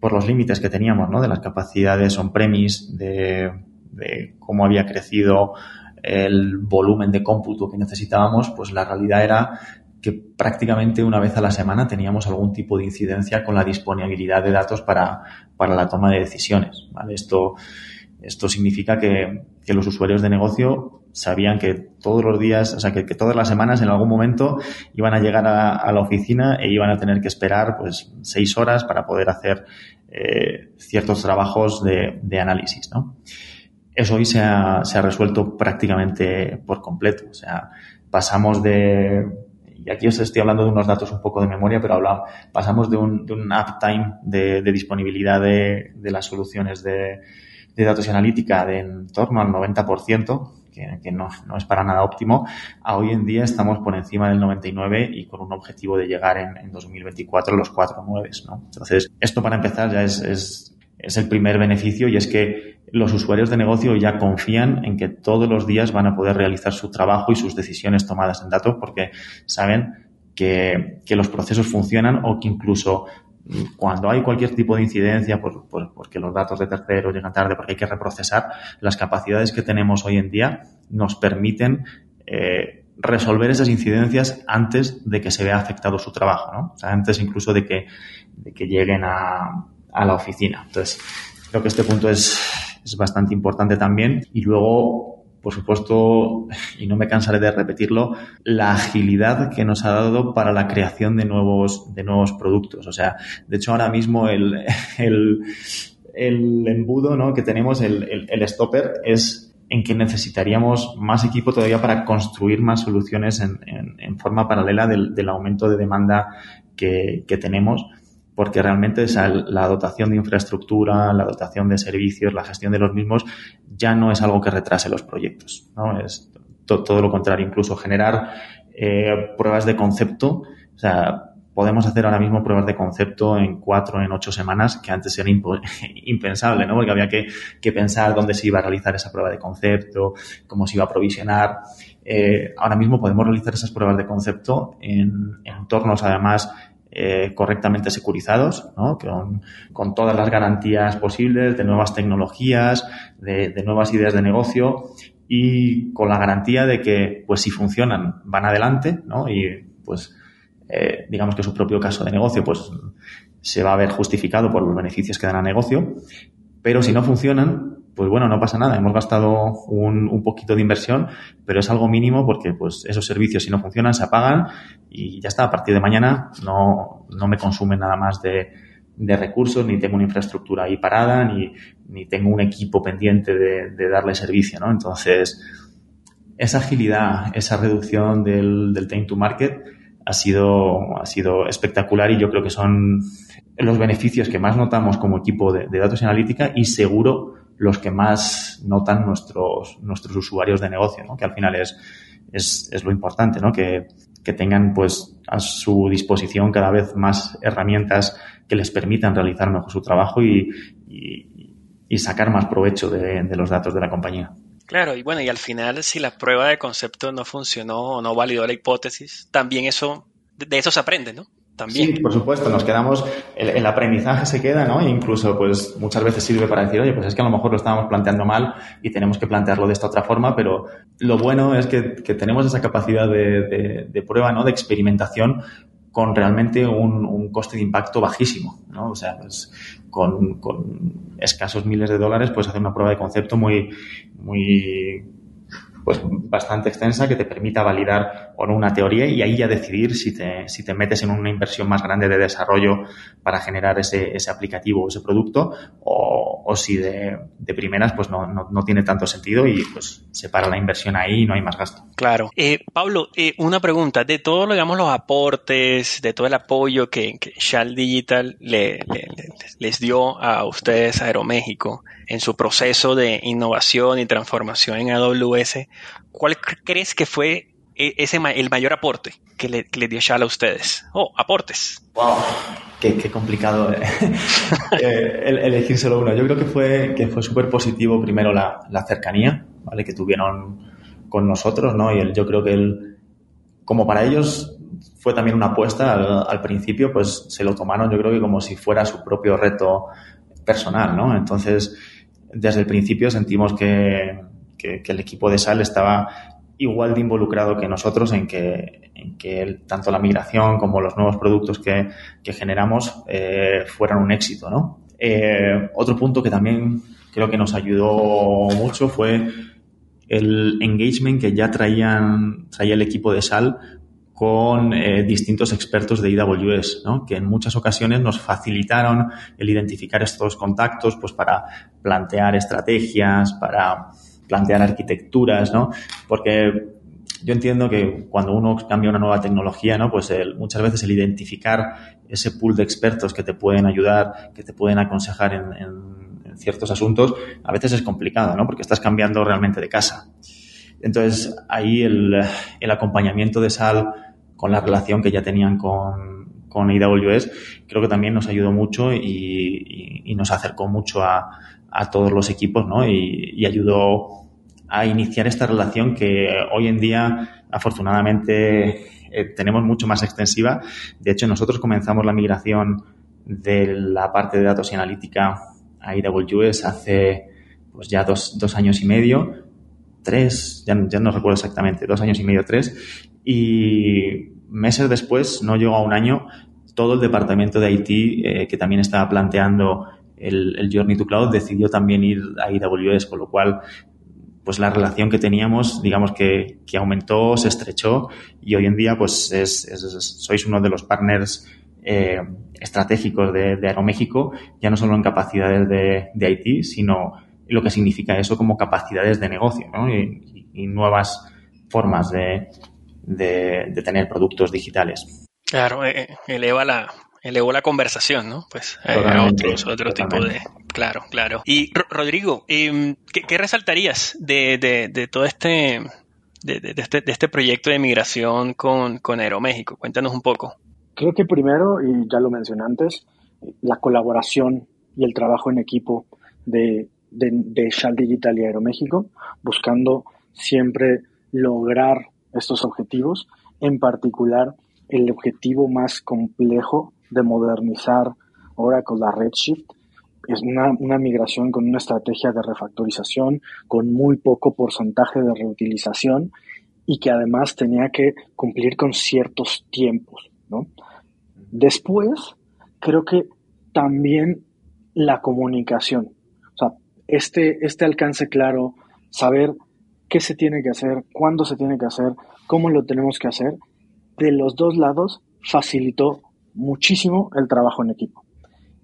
por los límites que teníamos, ¿no? De las capacidades on-premise, de, de cómo había crecido el volumen de cómputo que necesitábamos, pues la realidad era que prácticamente una vez a la semana teníamos algún tipo de incidencia con la disponibilidad de datos para, para la toma de decisiones. ¿vale? Esto, esto significa que, que, los usuarios de negocio sabían que todos los días, o sea, que, que todas las semanas en algún momento iban a llegar a, la oficina e iban a tener que esperar pues seis horas para poder hacer eh, ciertos trabajos de, de análisis, ¿no? Eso hoy se ha, se ha resuelto prácticamente por completo. O sea, pasamos de, y aquí os estoy hablando de unos datos un poco de memoria, pero hablamos, pasamos de un, de un uptime de, de disponibilidad de, de, las soluciones de, datos y analítica de en torno al 90%, que, que no, no, es para nada óptimo, a hoy en día estamos por encima del 99% y con un objetivo de llegar en, en 2024 a los 4 9, ¿no? Entonces, esto para empezar ya es, es, es el primer beneficio y es que los usuarios de negocio ya confían en que todos los días van a poder realizar su trabajo y sus decisiones tomadas en datos porque saben que, que los procesos funcionan o que incluso cuando hay cualquier tipo de incidencia, por, por, porque los datos de terceros llegan tarde, porque hay que reprocesar, las capacidades que tenemos hoy en día nos permiten eh, resolver esas incidencias antes de que se vea afectado su trabajo, ¿no? Antes incluso de que, de que lleguen a, a la oficina. Entonces, creo que este punto es, es bastante importante también. Y luego, por supuesto, y no me cansaré de repetirlo, la agilidad que nos ha dado para la creación de nuevos, de nuevos productos. O sea, de hecho, ahora mismo el, [laughs] el, el embudo ¿no? que tenemos, el, el, stopper, es en que necesitaríamos más equipo todavía para construir más soluciones en, en, en forma paralela del, del, aumento de demanda que, que tenemos porque realmente la dotación de infraestructura, la dotación de servicios, la gestión de los mismos ya no es algo que retrase los proyectos, ¿no? Es to todo lo contrario, incluso generar eh, pruebas de concepto, o sea, podemos hacer ahora mismo pruebas de concepto en cuatro, en ocho semanas, que antes era [laughs] impensable, ¿no? Porque había que, pensar dónde se iba a realizar esa prueba de concepto, cómo se iba a provisionar. Eh, ahora mismo podemos realizar esas pruebas de concepto en entornos, además, eh, correctamente securizados, ¿no? con, con, todas las garantías posibles de nuevas tecnologías, de, nuevas ideas de negocio y con la garantía de que, pues si funcionan, van adelante, ¿no? Y pues eh, digamos que su propio caso de negocio, pues se va a ver justificado por los beneficios que dan al negocio, pero si no funcionan, pues bueno, no pasa nada, hemos gastado un, un, poquito de inversión, pero es algo mínimo porque pues esos servicios si no funcionan se apagan y ya está, a partir de mañana no, no me consumen nada más de, de recursos, ni tengo una infraestructura ahí parada, ni, ni tengo un equipo pendiente de, darle servicio, ¿no? Entonces, esa agilidad, esa reducción del, del time to market ha sido, ha sido espectacular y yo creo que son los beneficios que más notamos como equipo de, de datos y analítica y seguro los que más notan nuestros, nuestros usuarios de negocio, ¿no? que al final es, es, lo importante, ¿no? que, que tengan pues a su disposición cada vez más herramientas que les permitan realizar mejor su trabajo y, y, y sacar más provecho de, de, los datos de la compañía. Claro, y bueno, y al final si la prueba de concepto no funcionó o no validó la hipótesis, también eso, de eso se aprende, ¿no? También. Sí, por supuesto, nos quedamos, el, aprendizaje se queda, ¿no? E incluso, pues, muchas veces sirve para decir, oye, pues es que a lo mejor lo estábamos planteando mal y tenemos que plantearlo de esta otra forma, pero lo bueno es que, que tenemos esa capacidad de, de, de, prueba, ¿no? De experimentación con realmente un, un, coste de impacto bajísimo, ¿no? O sea, pues, con, con escasos miles de dólares, puedes hacer una prueba de concepto muy, muy pues bastante extensa que te permita validar o no una teoría y ahí ya decidir si te, si te metes en una inversión más grande de desarrollo para generar ese, ese aplicativo o ese producto o, o si de, de, primeras pues no, no, no, tiene tanto sentido y pues se para la inversión ahí y no hay más gasto. Claro. Eh, Pablo, eh, una pregunta. De todos, digamos, los aportes, de todo el apoyo que, que Shell Digital le, le, les dio a ustedes, Aeroméxico, en su proceso de innovación y transformación en AWS, ¿cuál crees que fue ese el mayor aporte que le, que le dio Shala a ustedes? Oh, aportes. Wow, qué, qué complicado eh. [laughs] eh elegir solo uno. Yo creo que fue, que fue súper positivo primero la, la, cercanía, ¿vale? Que tuvieron con nosotros, ¿no? Y yo creo que él, como para ellos fue también una apuesta al, principio, pues se lo tomaron yo creo que como si fuera su propio reto personal, ¿no? Entonces, desde el principio sentimos que, que, el equipo de Sal estaba igual de involucrado que nosotros en que, en que tanto la migración como los nuevos productos que, generamos eh, fueran un éxito, ¿no? Eh, otro punto que también creo que nos ayudó mucho fue el engagement que ya traían, traía el equipo de Sal con eh, distintos expertos de IWS, ¿no? que en muchas ocasiones nos facilitaron el identificar estos contactos pues, para plantear estrategias, para plantear arquitecturas, ¿no? porque yo entiendo que cuando uno cambia una nueva tecnología, ¿no? Pues muchas veces el identificar ese pool de expertos que te pueden ayudar, que te pueden aconsejar en, ciertos asuntos, a veces es complicado, ¿no? Porque estás cambiando realmente de casa. Entonces, ahí el, acompañamiento de Sal con la relación que ya tenían con, con AWS, creo que también nos ayudó mucho y, nos acercó mucho a, todos los equipos, ¿no? y ayudó a iniciar esta relación que hoy en día, afortunadamente, eh, tenemos mucho más extensiva. De hecho, nosotros comenzamos la migración de la parte de datos y analítica a AWS hace pues ya dos, dos años y medio, tres, ya, ya, no recuerdo exactamente, dos años y medio, tres, y meses después, no llegó a un año, todo el departamento de IT eh, que también estaba planteando el, el, Journey to Cloud decidió también ir a AWS, con lo cual pues la relación que teníamos, digamos que, aumentó, se estrechó y hoy en día pues es, sois uno de los partners eh, estratégicos de, Aeroméxico, ya no solo en capacidades de, de IT, sino lo que significa eso como capacidades de negocio y, nuevas formas de, de, tener productos digitales. Claro, eh, eh, eleva la, elevó la conversación, ¿no? Pues a otro tipo de... Claro, claro. Y Rodrigo, em, ¿qué, resaltarías de, de, todo este de, este, de este proyecto de migración con, con Aeroméxico? Cuéntanos un poco. Creo que primero, y ya lo mencioné antes, la colaboración y el trabajo en equipo de, de, de Shell Digital y Aeroméxico, buscando siempre lograr estos objetivos, en particular el objetivo más complejo de modernizar Oracle a Redshift. Es una, una, migración con una estrategia de refactorización, con muy poco porcentaje de reutilización y que además tenía que cumplir con ciertos tiempos. ¿no? Después, creo que también la comunicación, o sea, este, este alcance claro, saber qué se tiene que hacer, cuándo se tiene que hacer, cómo lo tenemos que hacer, de los dos lados facilitó muchísimo el trabajo en equipo.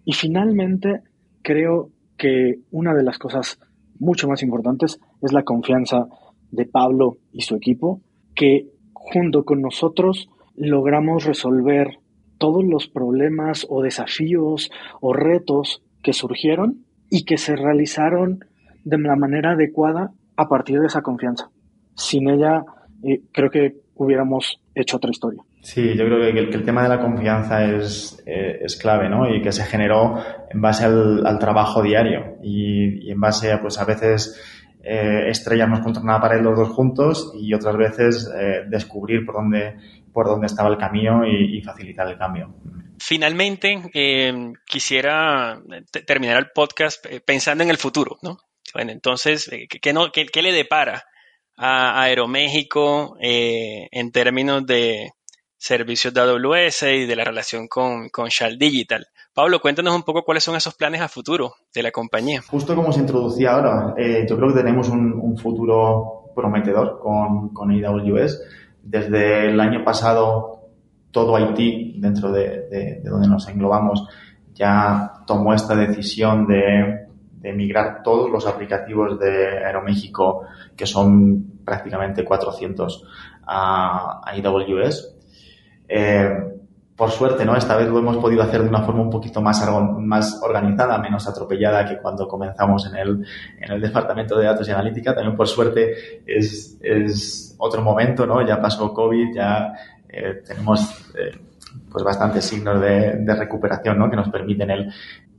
Y finalmente, creo que una de las cosas mucho más importantes es la confianza de Pablo y su equipo, que junto con nosotros logramos resolver todos los problemas o desafíos o retos que surgieron y que se realizaron de la manera adecuada a partir de esa confianza. Sin ella, eh, creo que hubiéramos hecho otra historia. Sí, yo creo que el, tema de la confianza es, eh, es, clave, ¿no? Y que se generó en base al, trabajo diario y, en base a, pues a veces eh, estrellarnos contra una pared los dos juntos y otras veces eh, descubrir por dónde, por dónde estaba el camino y, facilitar el cambio. Finalmente, eh, quisiera terminar el podcast pensando en el futuro, ¿no? Bueno, entonces, ¿qué, no, qué, qué le depara a Aeroméxico en términos de servicios de AWS y de la relación con, con Shell Digital. Pablo, cuéntanos un poco cuáles son esos planes a futuro de la compañía. Justo como se introducía ahora, eh, yo creo que tenemos un, futuro prometedor con, con, AWS. Desde el año pasado, todo Haití, dentro de, donde nos englobamos, ya tomó esta decisión de, de migrar todos los aplicativos de Aeroméxico, que son prácticamente 400, a, a AWS eh, por suerte, ¿no? Esta vez lo hemos podido hacer de una forma un poquito más, más organizada, menos atropellada que cuando comenzamos en el, en el departamento de datos y analítica. También por suerte es, es otro momento, ¿no? Ya pasó COVID, ya eh, tenemos eh, pues bastantes signos de, de, recuperación, ¿no? Que nos permiten el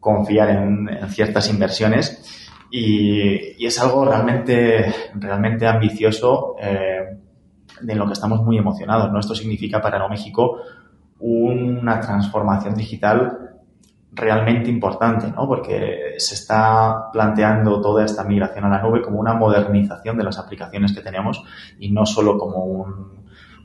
confiar en, ciertas inversiones. Y, es algo realmente, realmente ambicioso eh, de lo que estamos muy emocionados. ¿no? Esto significa para México una transformación digital realmente importante, ¿no? Porque se está planteando toda esta migración a la nube como una modernización de las aplicaciones que tenemos y no solo como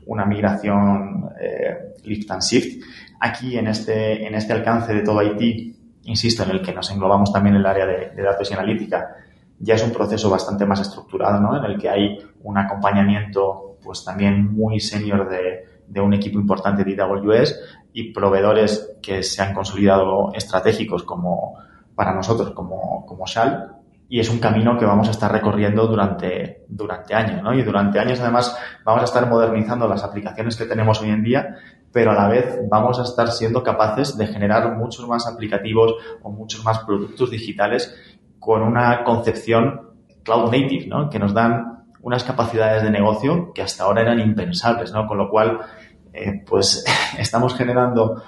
una migración eh, lift and shift. Aquí en este, en este alcance de todo IT, insisto, en el que nos englobamos también en el área de, datos y analítica, ya es un proceso bastante más estructurado, ¿no? En el que hay un acompañamiento, pues también muy senior de, de un equipo importante de AWS y proveedores que se han consolidado estratégicos como para nosotros como, como Shell y es un camino que vamos a estar recorriendo durante, durante años, ¿no? Y durante años además vamos a estar modernizando las aplicaciones que tenemos hoy en día, pero a la vez vamos a estar siendo capaces de generar muchos más aplicativos o muchos más productos digitales con una concepción cloud native, ¿no? Que nos dan unas capacidades de negocio que hasta ahora eran impensables, ¿no? Con lo cual, eh, pues [laughs] estamos generando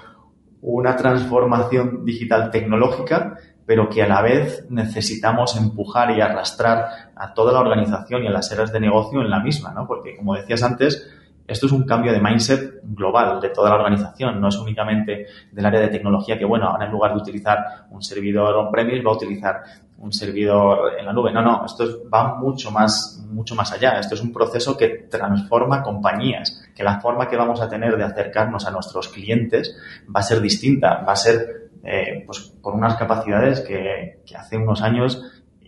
una transformación digital tecnológica, pero que a la vez necesitamos empujar y arrastrar a toda la organización y a las áreas de negocio en la misma, ¿no? Porque, como decías antes, esto es un cambio de mindset global de toda la organización, no es únicamente del área de tecnología que, bueno, ahora en lugar de utilizar un servidor on-premise va a utilizar un servidor en la nube. No, no, esto va mucho más, mucho más allá. Esto es un proceso que transforma compañías, que la forma que vamos a tener de acercarnos a nuestros clientes va a ser distinta, va a ser eh, pues, con unas capacidades que, que hace unos años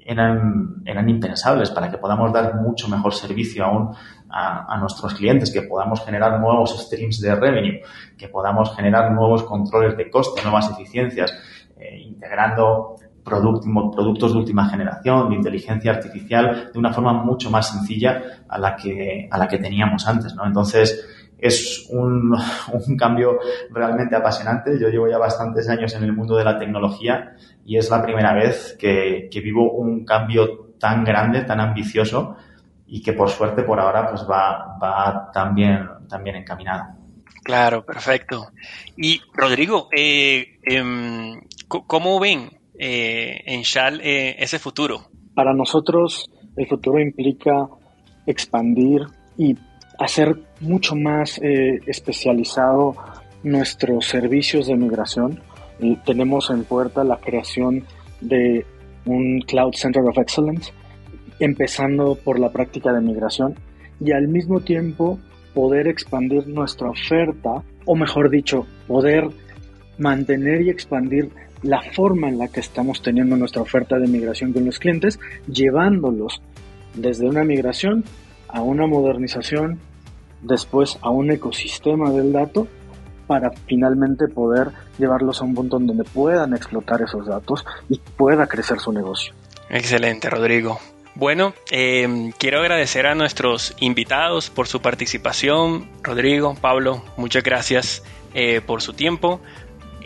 eran, eran impensables para que podamos dar mucho mejor servicio aún a, a, nuestros clientes, que podamos generar nuevos streams de revenue, que podamos generar nuevos controles de coste, nuevas eficiencias, eh, integrando productos de última generación, de inteligencia artificial, de una forma mucho más sencilla a la que, a la que teníamos antes, ¿no? Entonces, es un, [laughs] un, cambio realmente apasionante. Yo llevo ya bastantes años en el mundo de la tecnología y es la primera vez que, que vivo un cambio tan grande, tan ambicioso y que por suerte por ahora pues va, va tan, bien, encaminado. Claro, perfecto. Y Rodrigo, eh, eh, ¿cómo ven eh, en Shal eh, ese futuro? Para nosotros el futuro implica expandir y hacer mucho más eh, especializado nuestros servicios de migración. tenemos en puerta la creación de un Cloud Center of Excellence, empezando por la práctica de migración y al mismo tiempo poder expandir nuestra oferta, o mejor dicho, poder mantener y expandir la forma en la que estamos teniendo nuestra oferta de migración con los clientes, llevándolos desde una migración a una modernización, después a un ecosistema del dato, para finalmente poder llevarlos a un punto en donde puedan explotar esos datos y pueda crecer su negocio. Excelente, Rodrigo. Bueno, em, quiero agradecer a nuestros invitados por su participación. Rodrigo, Pablo, muchas gracias eh, por su tiempo.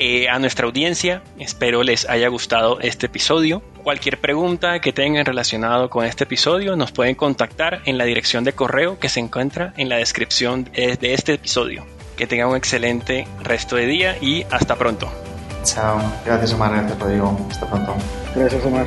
Eh, a nuestra audiencia. Espero les haya gustado este episodio. Cualquier pregunta que tengan relacionado con este episodio nos pueden contactar en la dirección de correo que se encuentra en la descripción de este episodio. Que tengan un excelente resto de día y hasta pronto. Chao. Gracias Omar, gracias Rodrigo. Hasta pronto. Gracias Omar.